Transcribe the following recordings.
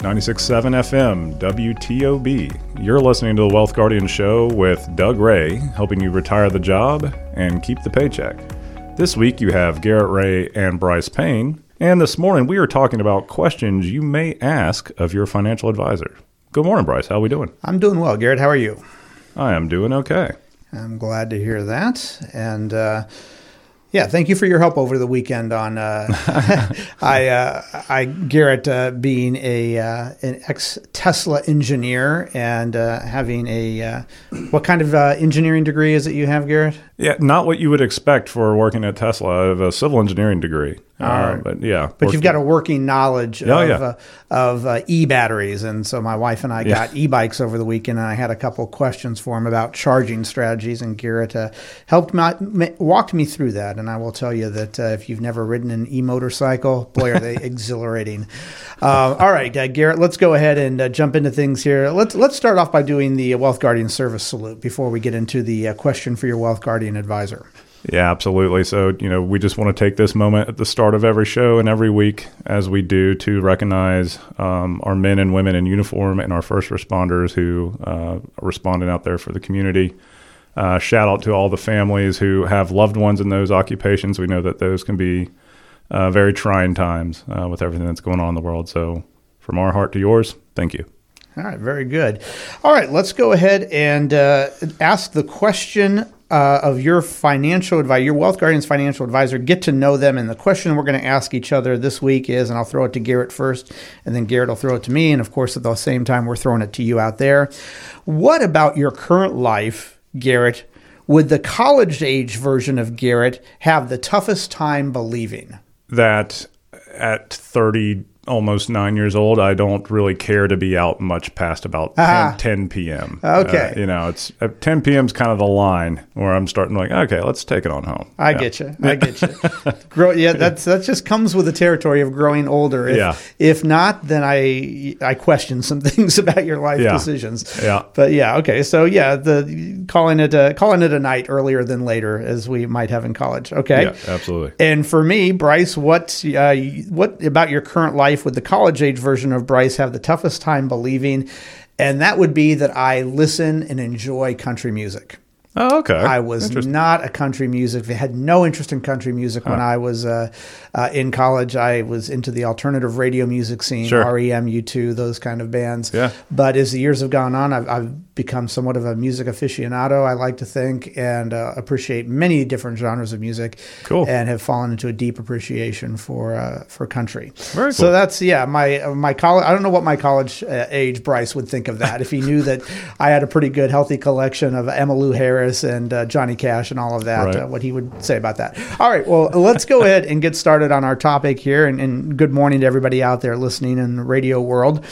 96.7 FM, WTOB. You're listening to the Wealth Guardian Show with Doug Ray, helping you retire the job and keep the paycheck. This week you have Garrett Ray and Brice Payne, and this morning we are talking about questions you may ask of your financial advisor. Good morning, Brice. How are we doing? I'm doing well, Garrett. How are you? I am doing okay. I'm glad to hear that. And uh, yeah, thank you for your help over the weekend on uh, I, uh, I Garrett uh, being a uh, an ex Tesla engineer and uh, having a uh, what kind of engineering degree is it you have, Garrett? Yeah, not what you would expect for working at Tesla. I have a civil engineering degree. Uh, but yeah, but you've got a working knowledge oh, of, yeah. uh, of uh, e batteries, and so my wife and I yeah. got e bikes over the weekend, and I had a couple questions for him about charging strategies, and Garrett uh, helped my, walked me through that, and I will tell you that uh, if you've never ridden an e motorcycle, boy, are they exhilarating! Uh, all right, Garrett, let's go ahead and jump into things here. Let's let's start off by doing the Wealth Guardian service salute before we get into the question for your Wealth Guardian advisor. Yeah, absolutely. So, you know, we just want to take this moment at the start of every show and every week, as we do, to recognize um, our men and women in uniform and our first responders who uh, are responding out there for the community. Uh, shout out to all the families who have loved ones in those occupations. We know that those can be uh, very trying times uh, with everything that's going on in the world. So, from our heart to yours, thank you. All right, very good. All right, let's go ahead and uh, ask the question uh, of your financial advisor, your Wealth Guardian's financial advisor, get to know them. And the question we're going to ask each other this week is, and I'll throw it to Garrett first, and then Garrett will throw it to me. And of course, at the same time, we're throwing it to you out there. What about your current life, Garrett, would the college age version of Garrett have the toughest time believing? That at 30 almost nine years old, I don't really care to be out much past about 10, uh-huh. 10 p.m. Okay. Uh, you know, it's uh, 10 p.m. is kind of the line where I'm starting like, okay, let's take it on home. I yeah. get you. I get you. Grow, yeah, that's that just comes with the territory of growing older. If, yeah. If not, then I I question some things about your life yeah. decisions. Yeah. But yeah, okay. So yeah, the calling it a, calling it a night earlier than later, as we might have in college. Okay. Yeah, absolutely. And for me, Brice, what uh, what about your current life? Life would the college age version of Brice have the toughest time believing? And that would be that I listen and enjoy country music. Oh, okay. I was not a country music. I had no interest in country music huh. when I was uh, uh, in college. I was into the alternative radio music scene, sure. REM, U2, those kind of bands. Yeah. But as the years have gone on, I've, I've become somewhat of a music aficionado, I like to think, and uh, appreciate many different genres of music. Cool. And have fallen into a deep appreciation for uh, for country. Very cool. So that's yeah. My my college. I don't know what my college uh, age Brice would think of that if he knew that I had a pretty good, healthy collection of Emmylou Harris Harris and uh, Johnny Cash and all of that, right. uh, what he would say about that. All right, well, let's go ahead and get started on our topic here. And, and good morning to everybody out there listening in the radio world.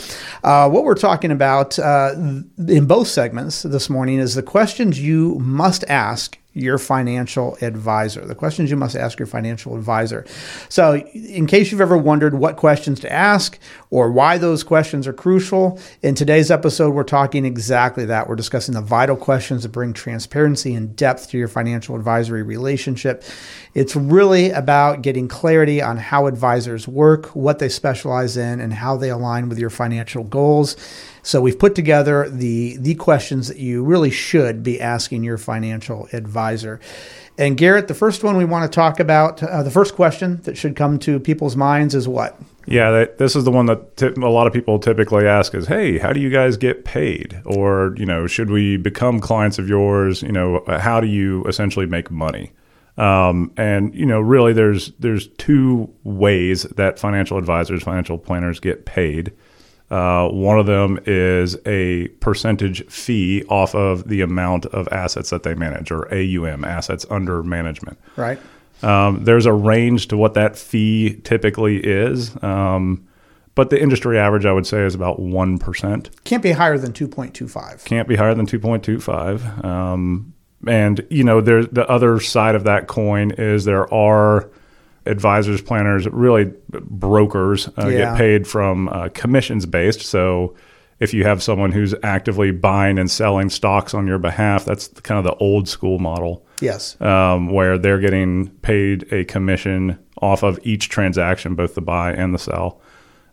Uh, what we're talking about uh, in both segments this morning is the questions you must ask your financial advisor. The questions you must ask your financial advisor. So, in case you've ever wondered what questions to ask or why those questions are crucial, in today's episode, we're talking exactly that. We're discussing the vital questions that bring transparency and depth to your financial advisory relationship. It's really about getting clarity on how advisors work, what they specialize in, and how they align with your financial goals. So we've put together the the questions that you really should be asking your financial advisor. And Garrett, the first one we want to talk about, uh, the first question that should come to people's minds is what? Yeah, this is the one that t- a lot of people typically ask is, "Hey, how do you guys get paid?" Or, you know, should we become clients of yours? You know, how do you essentially make money? Um, and you know, really, there's there's two ways that financial advisors, financial planners get paid. Uh, one of them is a percentage fee off of the amount of assets that they manage, or AUM, assets under management. Right. Um, there's a range to what that fee typically is. Um, but the industry average, I would say, is about 1%. Can't be higher than 2.25. Can't be higher than 2.25. Um, and, you know, there, the other side of that coin is there are – advisors, planners, really brokers uh, yeah. get paid from uh, commissions based. So if you have someone who's actively buying and selling stocks on your behalf, that's kind of the old school model. Yes. Um, where they're getting paid a commission off of each transaction, both the buy and the sell.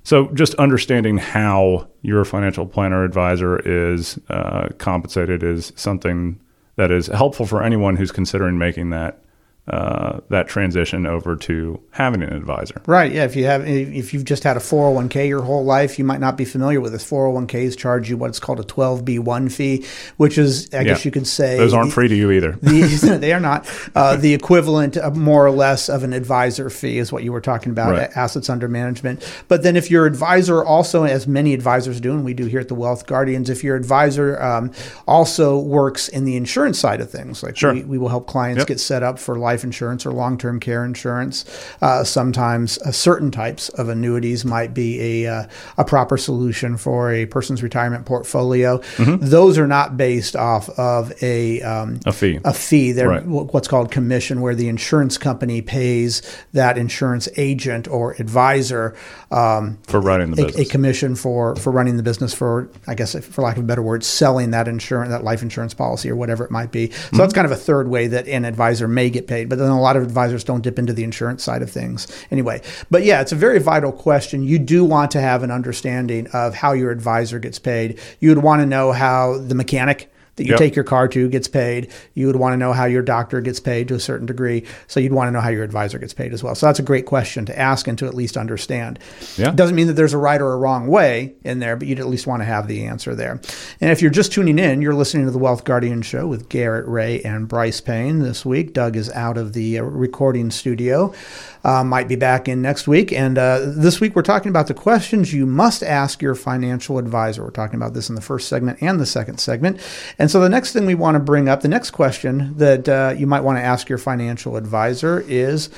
So, just understanding how your financial planner advisor is uh, compensated is something that is helpful for anyone who's considering making that uh, that transition over to having an advisor. Right. Yeah. If you have, if you've just had a 401k your whole life, you might not be familiar with this. 401ks charge you what's called a 12b1 fee, which is, I yeah. guess you could say, those aren't free to you either. The, they are not. Uh, the equivalent, of more or less, of an advisor fee is what you were talking about, right. assets under management. But then, if your advisor also, as many advisors do, and we do here at the Wealth Guardians, if your advisor um, also works in the insurance side of things, like sure. we, we will help clients yep. get set up for life life insurance or long term care insurance. Uh, sometimes uh, certain types of annuities might be a, uh, a proper solution for a person's retirement portfolio. Mm-hmm. Those are not based off of a, um, a fee. A fee. They're right. what's called commission, where the insurance company pays that insurance agent or advisor um, for running the business. A, a, commission for, for running the business for, I guess, for lack of a better word, selling that insurance, that life insurance policy or whatever it might be. So mm-hmm. that's kind of a third way that an advisor may get paid. But then a lot of advisors don't dip into the insurance side of things anyway. But yeah, it's a very vital question. You do want to have an understanding of how your advisor gets paid. You would want to know how the mechanic that you yep. take your car to gets paid. You would want to know how your doctor gets paid to a certain degree. So you'd want to know how your advisor gets paid as well. So that's a great question to ask and to at least understand. Yeah. It doesn't mean that there's a right or a wrong way in there, but you'd at least want to have the answer there. And if you're just tuning in, you're listening to the Wealth Guardian show with Garrett Ray and Brice Payne this week. Doug is out of the uh, recording studio uh, might be back in next week. And uh, this week, we're talking about the questions you must ask your financial advisor. We're talking about this in the first segment and the second segment. And so, the next thing we want to bring up, the next question that uh, you might want to ask your financial advisor is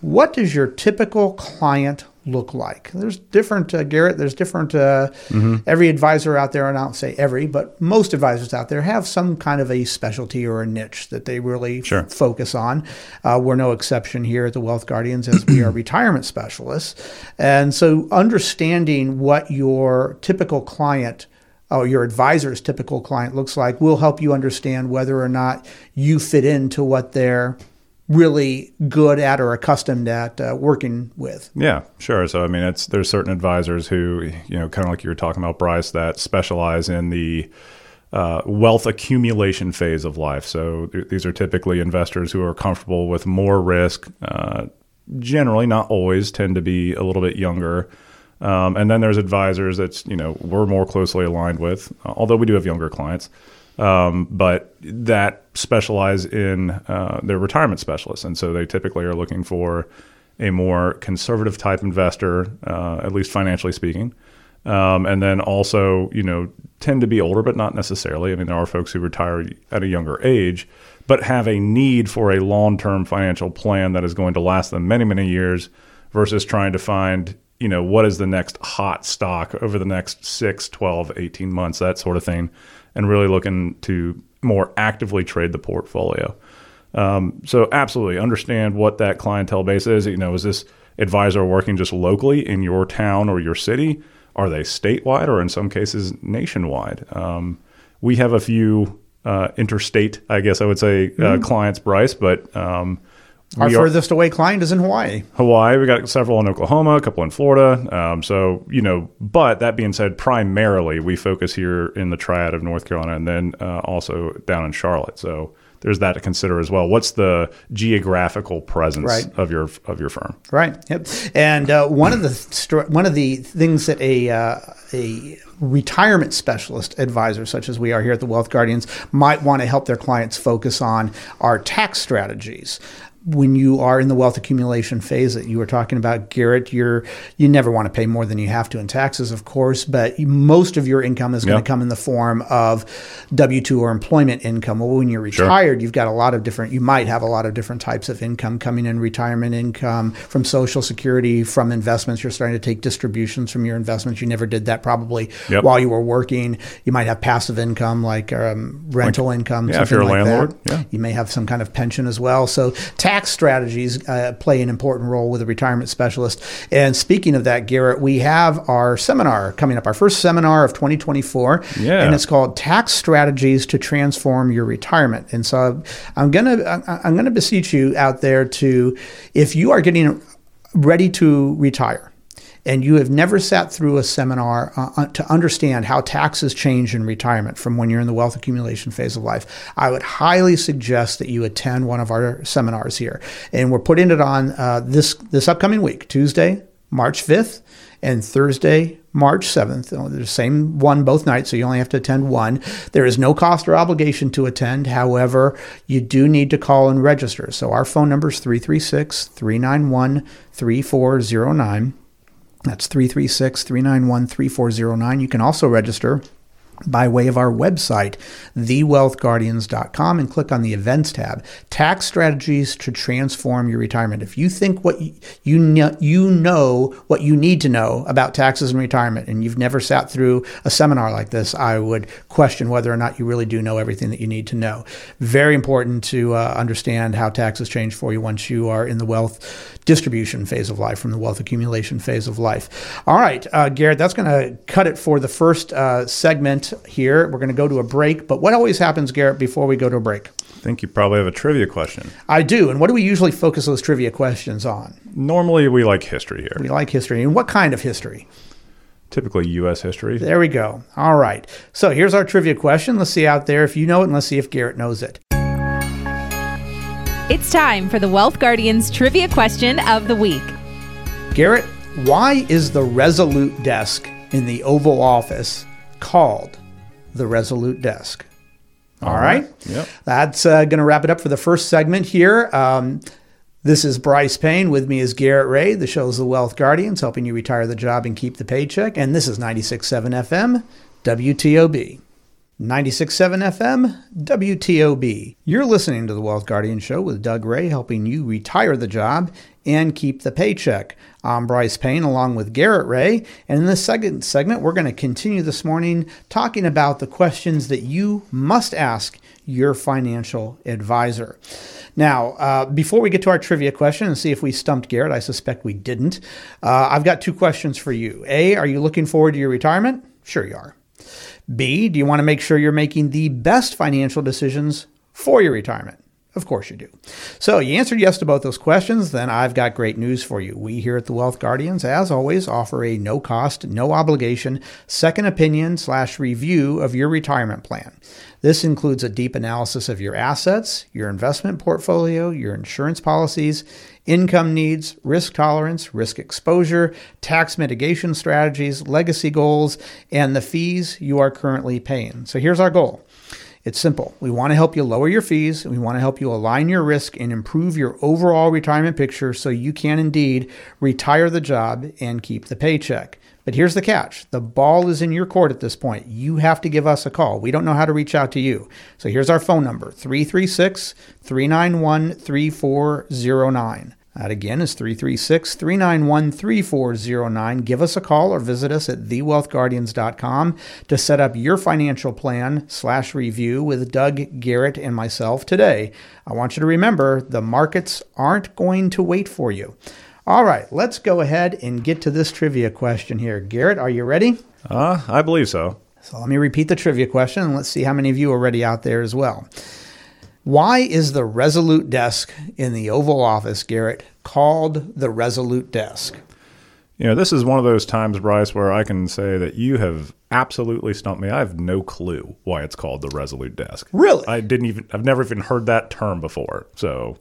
what does your typical client look like? There's different, uh, Garrett, there's different, uh, mm-hmm. every advisor out there, and I don't say every, but most advisors out there have some kind of a specialty or a niche that they really sure. f- focus on. Uh, we're no exception here at the Wealth Guardians as we are retirement specialists. And so understanding what your typical client or your advisor's typical client looks like will help you understand whether or not you fit into what their really good at or accustomed at uh, working with. Yeah, sure. So I mean, it's there's certain advisors who you know, kind of like you were talking about, Brice, that specialize in the uh, wealth accumulation phase of life. So th- these are typically investors who are comfortable with more risk. Uh, generally, not always, tend to be a little bit younger. Um, and then there's advisors that you know we're more closely aligned with, although we do have younger clients um, but that specialize in uh, their retirement specialists, and so they typically are looking for a more conservative type investor, uh, at least financially speaking. Um, and then also, you know, tend to be older, but not necessarily. I mean, there are folks who retire at a younger age, but have a need for a long term financial plan that is going to last them many, many years versus trying to find, you know, what is the next hot stock over the next 6, 12, 18 months, that sort of thing and really looking to more actively trade the portfolio. Um, so absolutely understand what that clientele base is. You know, is this advisor working just locally in your town or your city? Are they statewide or in some cases nationwide? Um, we have a few uh, interstate, I guess I would say, uh, mm-hmm. clients, Brice, but um, our furthest away client is in Hawaii. Hawaii, we got several in Oklahoma, a couple in Florida. Um, so you know, but that being said, primarily we focus here in the triad of North Carolina, and then uh, also down in Charlotte. So there's that to consider as well. What's the geographical presence right. of your of your firm? Right. Yep. And uh, one of the one of the things that a uh, a retirement specialist advisor, such as we are here at the Wealth Guardians, might want to help their clients focus on are tax strategies when you are in the wealth accumulation phase that you were talking about, Garrett, you're you never want to pay more than you have to in taxes, of course, but most of your income is going to come in the form of W two or employment income. Well, when you're retired, sure. you've got a lot of different. You might have a lot of different types of income coming in: retirement income from Social Security, from investments. You're starting to take distributions from your investments. You never did that probably yep. while you were working. You might have passive income like um, rental like, income. Yeah, if you're a like landlord, that. yeah. you may have some kind of pension as well. So tax tax strategies uh, play an important role with a retirement specialist. And speaking of that, Garrett, we have our seminar coming up, our first seminar of 2024. Yeah. And it's called Tax Strategies to Transform Your Retirement. And so I'm gonna I'm gonna beseech you out there to, if you are getting ready to retire and you have never sat through a seminar uh, to understand how taxes change in retirement from when you're in the wealth accumulation phase of life, I would highly suggest that you attend one of our seminars here. And we're putting it on uh, this this upcoming week, Tuesday, March 5th, and Thursday, March 7th. The same one both nights, so you only have to attend one. There is no cost or obligation to attend. However, you do need to call and register. So our phone number is 336 391 3409. That's 336 391 3409. You can also register by way of our website, thewealthguardians.com, and click on the events tab. Tax strategies to transform your retirement. If you think what you, you know, you know what you need to know about taxes and retirement, and you've never sat through a seminar like this, I would question whether or not you really do know everything that you need to know. Very important to uh, understand how taxes change for you once you are in the wealth distribution phase of life from the wealth accumulation phase of life. All right, uh, Garrett, that's going to cut it for the first uh, segment here. We're going to go to a break. But what always happens, Garrett, before we go to a break? I think you probably have a trivia question. I do. And what do we usually focus those trivia questions on? Normally, we like history here. We like history. And what kind of history? Typically U.S. history. There we go. All right. So here's our trivia question. Let's see out there if you know it, and let's see if Garrett knows it. It's time for the Wealth Guardians trivia question of the week. Garrett, why is the Resolute desk in the Oval Office called the Resolute desk? All, All right. right. Yep. That's uh, going to wrap it up for the first segment here. Um, this is Brice Payne. With me is Garrett Ray. The show is The Wealth Guardians, helping you retire the job and keep the paycheck. And this is 96.7 FM, WTOB. 96.7 FM, WTOB. You're listening to the Wealth Guardian Show with Doug Ray, helping you retire the job and keep the paycheck. I'm Brice Payne along with Garrett Ray. And in this second segment, we're going to continue this morning talking about the questions that you must ask your financial advisor. Now, uh, before we get to our trivia question and see if we stumped Garrett, I suspect we didn't, uh, I've got two questions for you. A, are you looking forward to your retirement? Sure, you are. B, do you want to make sure you're making the best financial decisions for your retirement? Of course you do. So you answered yes to both those questions, then I've got great news for you. We here at the Wealth Guardians, as always, offer a no cost, no obligation second opinion slash review of your retirement plan. This includes a deep analysis of your assets, your investment portfolio, your insurance policies, income needs, risk tolerance, risk exposure, tax mitigation strategies, legacy goals, and the fees you are currently paying. So here's our goal it's simple. We want to help you lower your fees, we want to help you align your risk and improve your overall retirement picture so you can indeed retire the job and keep the paycheck. But here's the catch the ball is in your court at this point. You have to give us a call. We don't know how to reach out to you. So here's our phone number 336 391 3409. That again is 336 391 3409. Give us a call or visit us at thewealthguardians.com to set up your financial plan slash review with Doug Garrett and myself today. I want you to remember the markets aren't going to wait for you. All right, let's go ahead and get to this trivia question here. Garrett, are you ready? Uh, I believe so. So let me repeat the trivia question and let's see how many of you are ready out there as well. Why is the Resolute desk in the Oval Office, Garrett, called the Resolute desk? You know, this is one of those times, Brice, where I can say that you have absolutely stumped me. I have no clue why it's called the Resolute desk. Really? I didn't even, I've never even heard that term before. So,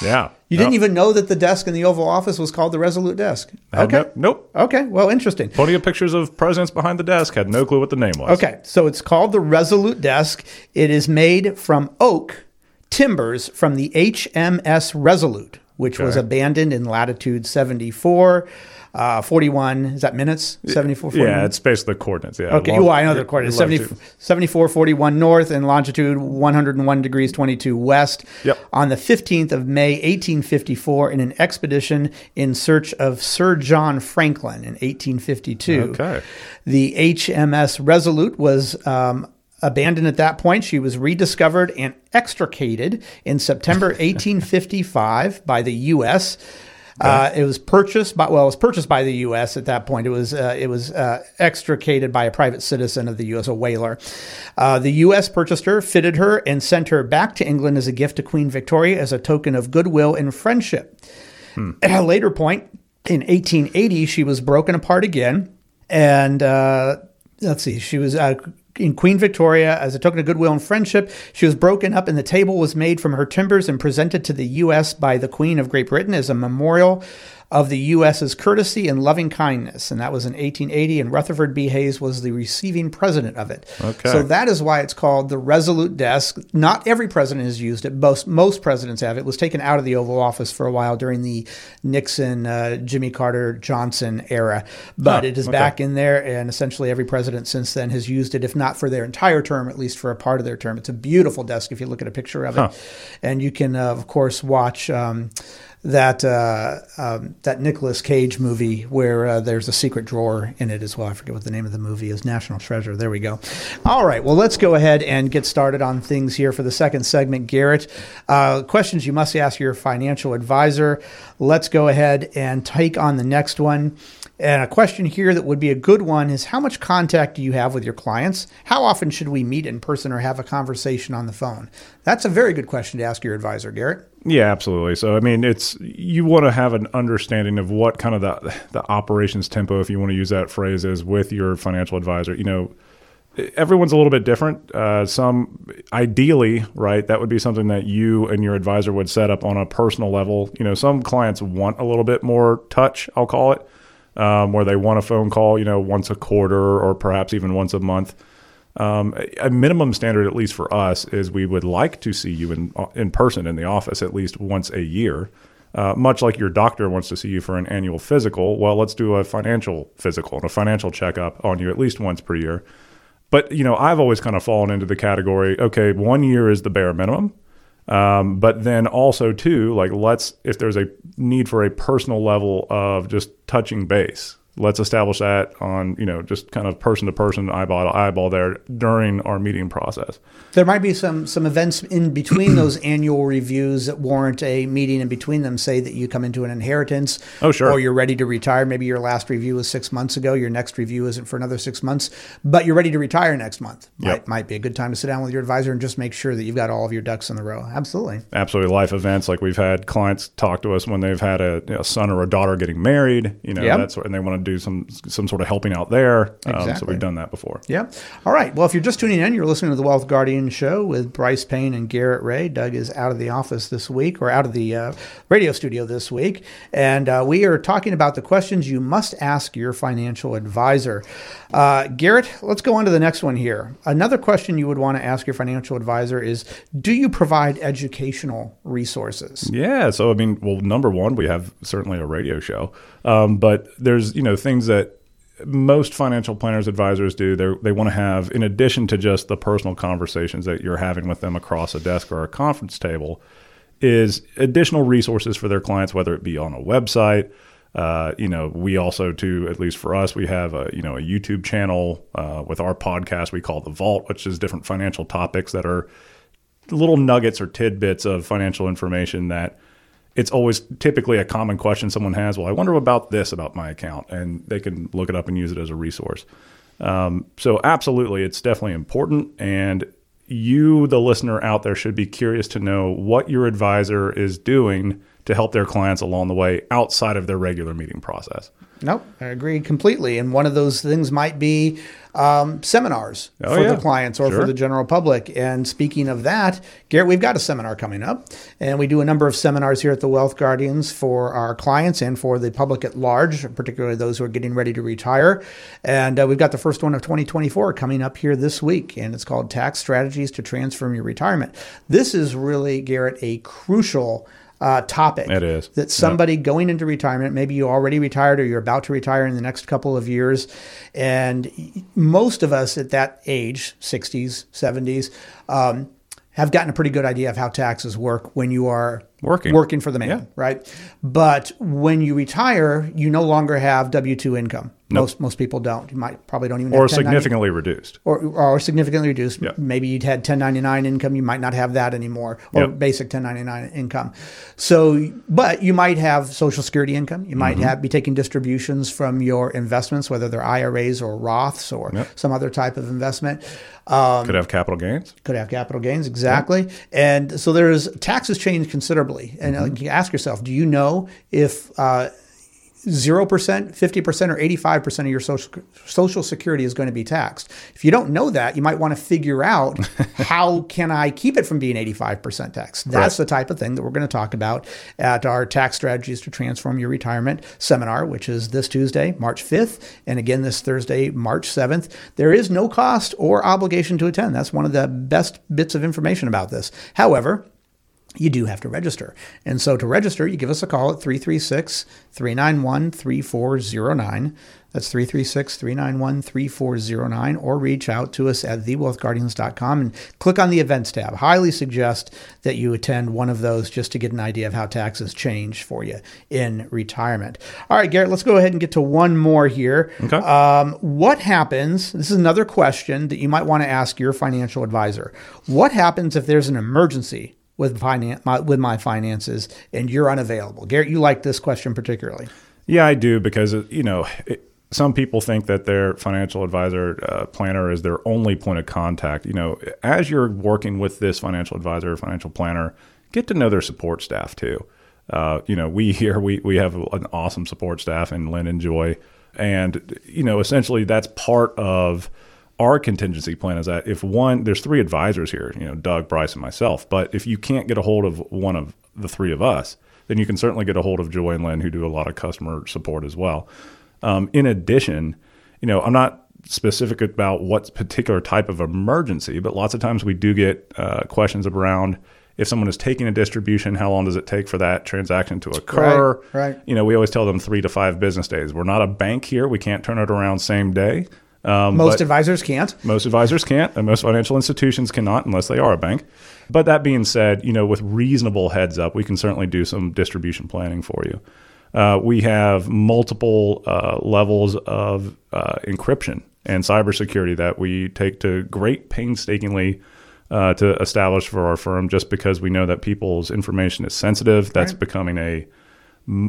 yeah. You didn't even know that the desk in the Oval Office was called the Resolute desk. Okay. No, nope. Okay. Well, interesting. Plenty of pictures of presidents behind the desk. Had no clue what the name was. Okay. So it's called the Resolute desk. It is made from oak timbers from the HMS Resolute, which okay. was abandoned in latitude 74. Uh, 41, is that minutes? 74, 41? Yeah, it's basically the coordinates. Yeah. Okay. Long, well, I know the coordinates. 70, 74, 41 north and longitude 101 degrees 22 west. Yep. On the 15th of May, 1854, in an expedition in search of Sir John Franklin in 1852. Okay. The HMS Resolute was um, abandoned at that point. She was rediscovered and extricated in September 1855 by the U.S. Uh, it was purchased by well, it was purchased by the U.S. at that point. It was uh, it was uh, extricated by a private citizen of the U.S., a whaler. Uh, the U.S. purchased her, fitted her, and sent her back to England as a gift to Queen Victoria as a token of goodwill and friendship. Hmm. At a later point, In 1880, she was broken apart again. And uh, let's see, she was uh, in Queen Victoria as a token of goodwill and friendship. She was broken up, and the table was made from her timbers and presented to the U.S. by the Queen of Great Britain as a memorial of the U.S.'s courtesy and loving kindness. And that was in 1880, and Rutherford B. Hayes was the receiving president of it. Okay. So that is why it's called the Resolute Desk. Not every president has used it. Most, most presidents have. It was taken out of the Oval Office for a while during the Nixon, uh, Jimmy Carter, Johnson era. But Huh, it is okay. back in there, and essentially every president since then has used it, if not for their entire term, at least for a part of their term. It's a beautiful desk if you look at a picture of it. And you can, uh, of course, watch. Um, that uh, um, that Nicolas Cage movie where uh, there's a secret drawer in it as well. I forget what the name of the movie is. National Treasure. There we go. All right. Well, let's go ahead and get started on things here for the second segment. Garrett, uh, questions you must ask your financial advisor. Let's go ahead and take on the next one. And a question here that would be a good one is how much contact do you have with your clients? How often should we meet in person or have a conversation on the phone? That's a very good question to ask your advisor, Garrett. Yeah, absolutely. So, I mean, it's you want to have an understanding of what kind of the the operations tempo, if you want to use that phrase, is with your financial advisor. You know, everyone's a little bit different. Uh, some ideally, right, that would be something that you and your advisor would set up on a personal level. You know, some clients want a little bit more touch. I'll call it, um, where they want a phone call. You know, once a quarter or perhaps even once a month. Um, a minimum standard, at least for us, is we would like to see you in in person in the office at least once a year. Uh, much like your doctor wants to see you for an annual physical, well, let's do a financial physical and a financial checkup on you at least once per year. But you know, I've always kind of fallen into the category. Okay, one year is the bare minimum, um, but then also too, like let's if there's a need for a personal level of just touching base, let's establish that on you know just kind of person to person, eyeball to eyeball there during our meeting process. There might be some some events in between those annual reviews that warrant a meeting in between them. Say that you come into an inheritance, Oh, sure. or you're ready to retire. Maybe your last review was six months ago. Your next review isn't for another six months, but you're ready to retire next month. Might, Yep. might be a good time to sit down with your advisor and just make sure that you've got all of your ducks in the row. Absolutely. absolutely life events like we've had clients talk to us when they've had a you know, son or a daughter getting married you know Yep. that sort and they want to do some some sort of helping out there um, so we've done that before Yeah. All right. Well, if you're just tuning in, you're listening to the Wealth Guardian show with Brice Payne and Garrett Ray. Doug is out of the office this week or out of the uh, radio studio this week. And uh, we are talking about the questions you must ask your financial advisor. Uh, Garrett, let's go on to the next one here. Another question you would want to ask your financial advisor is Do you provide educational resources? Yeah. So, I mean, well, number one, we have certainly a radio show, um, but there's, you know, things that most financial planners, advisors do. They they want to have, in addition to just the personal conversations that you're having with them across a desk or a conference table, is additional resources for their clients, whether it be on a website. Uh, you know, we also, too, at least for us, we have a you know a YouTube channel uh, with our podcast we call the Vault, which is different financial topics that are little nuggets or tidbits of financial information that it's always typically a common question someone has. Well, I wonder about this about my account, and they can look it up and use it as a resource. Um, so, absolutely, it's definitely important. And you, the listener out there, should be curious to know what your advisor is doing to help their clients along the way outside of their regular meeting process. Nope, I agree completely. And one of those things might be um, seminars Oh, for yeah. the clients or for the general public. And speaking of that, Garrett, we've got a seminar coming up, and we do a number of seminars here at the Wealth Guardians for our clients and for the public at large, particularly those who are getting ready to retire. And uh, we've got the first one of 2024 coming up here this week, and it's called Tax Strategies to Transform Your Retirement. This is really, Garrett, a crucial. Uh, topic It is. that somebody going into retirement, maybe you already retired or you're about to retire in the next couple of years. And most of us at that age, 60s, 70s, um, have gotten a pretty good idea of how taxes work when you are Working. working for the man, Yeah. right? But when you retire, you no longer have W two income. Most most people don't. You might probably don't even Or significantly reduced. or, or significantly reduced. Yeah. Maybe you'd had 1099 income, you might not have that anymore, or Yep. basic 1099 income. So, but you might have Social Security income. You Mm-hmm. might have be taking distributions from your investments, whether they're IRAs or Roths or Yep. some other type of investment. Um, Could have capital gains. could have capital gains exactly and so there's taxes change considerably and uh, Mm-hmm. you ask yourself do you know if uh, 0%, 50%, or 85% of your social, social security is going to be taxed. If you don't know that, you might want to figure out how can I keep it from being 85% taxed. That's right. the type of thing that we're going to talk about at our Tax Strategies to Transform Your Retirement seminar, which is this Tuesday, March 5th, and again this Thursday, March 7th. There is no cost or obligation to attend. That's one of the best bits of information about this. However, you do have to register. And so to register, you give us a call at 336 391 3409. That's 336 391 3409, or reach out to us at thewealthguardians.com and click on the events tab. Highly suggest that you attend one of those just to get an idea of how taxes change for you in retirement. All right, Garrett, let's go ahead and get to one more here. Okay. Um, what happens? This is another question that you might want to ask your financial advisor. What happens if there's an emergency with finance my, with my finances and you're unavailable. Garrett you like this question particularly. Yeah i do because you know it, some people think that their financial advisor uh, planner is their only point of contact. You know as you're working with this financial advisor or financial planner get to know their support staff too. Uh, you know we here we, we have an awesome support staff in lynn and joy. And you know essentially that's part of our contingency plan is that if one, there's three advisors here, you know, Doug, Brice, and myself. But if you can't get a hold of one of the three of us, then you can certainly get a hold of Joy and Lynn, who do a lot of customer support as well. Um, in addition, you know, I'm not specific about what particular type of emergency, but lots of times we do get uh, questions around if someone is taking a distribution, how long does it take for that transaction to occur? Right, right. You know, we always tell them three to five business days. We're not a bank here. We can't turn it around same day. Um, most advisors can't. Most advisors can't, and most financial institutions cannot unless they are a bank. But that being said, you know, with reasonable heads up, we can certainly do some distribution planning for you. Uh, we have multiple uh, levels of uh, encryption and cybersecurity that we take to great painstakingly uh, to establish for our firm, just because we know that people's information is sensitive. That's right. becoming a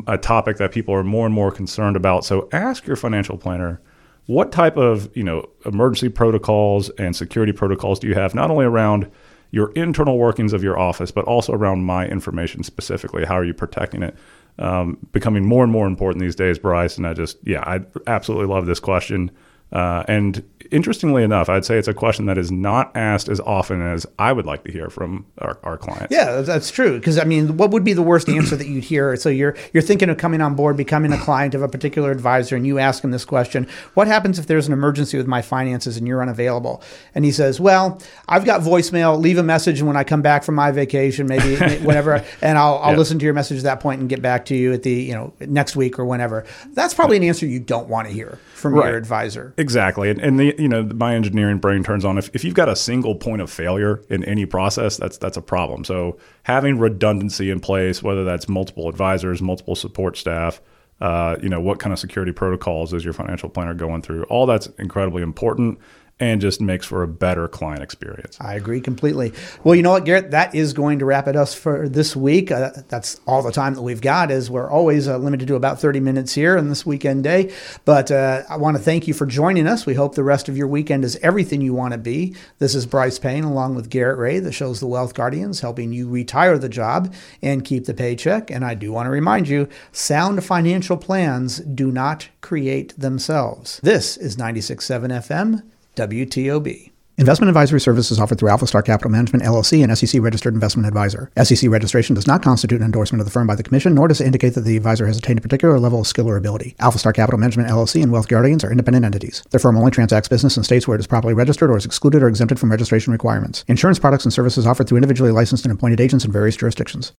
a topic that people are more and more concerned about. So ask your financial planner what type of you know emergency protocols and security protocols do you have not only around your internal workings of your office but also around my information specifically? How are you protecting it? Um, becoming more and more important these days brice and i just yeah i absolutely love this question. Uh, and interestingly enough, I'd say it's a question that is not asked as often as I would like to hear from our, our clients. Yeah, that's true. Because I mean, what would be the worst answer that you'd hear? So you're you're thinking of coming on board, becoming a client of a particular advisor, and you ask him this question: What happens if there's an emergency with my finances and you're unavailable? And he says, Well, I've got voicemail. Leave a message and when I come back from my vacation, maybe whenever, and I'll, I'll yeah. listen to your message at that point and get back to you at the you know next week or whenever. That's probably an answer you don't want to hear from right. your advisor. Exactly. And, and the, you know, my engineering brain turns on. If, if you've got a single point of failure in any process, that's, that's a problem. So having redundancy in place, whether that's multiple advisors, multiple support staff, uh, you know, what kind of security protocols is your financial planner going through? All that's incredibly important and just makes for a better client experience. I agree completely. Well, you know what, Garrett, that is going to wrap it us for this week. Uh, that's all the time that we've got, as we're always uh, limited to about 30 minutes here on this weekend day. But uh, I want to thank you for joining us. We hope the rest of your weekend is everything you want to be. This is Brice Payne along with Garrett Ray, that shows the Wealth Guardians, helping you retire the job and keep the paycheck. And I do want to remind you sound financial plans do not create themselves. This is 96.7 FM. WTOB. Investment advisory services offered through Alphastar Capital Management LLC and SEC registered investment advisor. SEC registration does not constitute an endorsement of the firm by the commission, nor does it indicate that the advisor has attained a particular level of skill or ability. Alphastar Capital Management LLC and Wealth Guardians are independent entities. The firm only transacts business in states where it is properly registered or is excluded or exempted from registration requirements. Insurance products and services offered through individually licensed and appointed agents in various jurisdictions.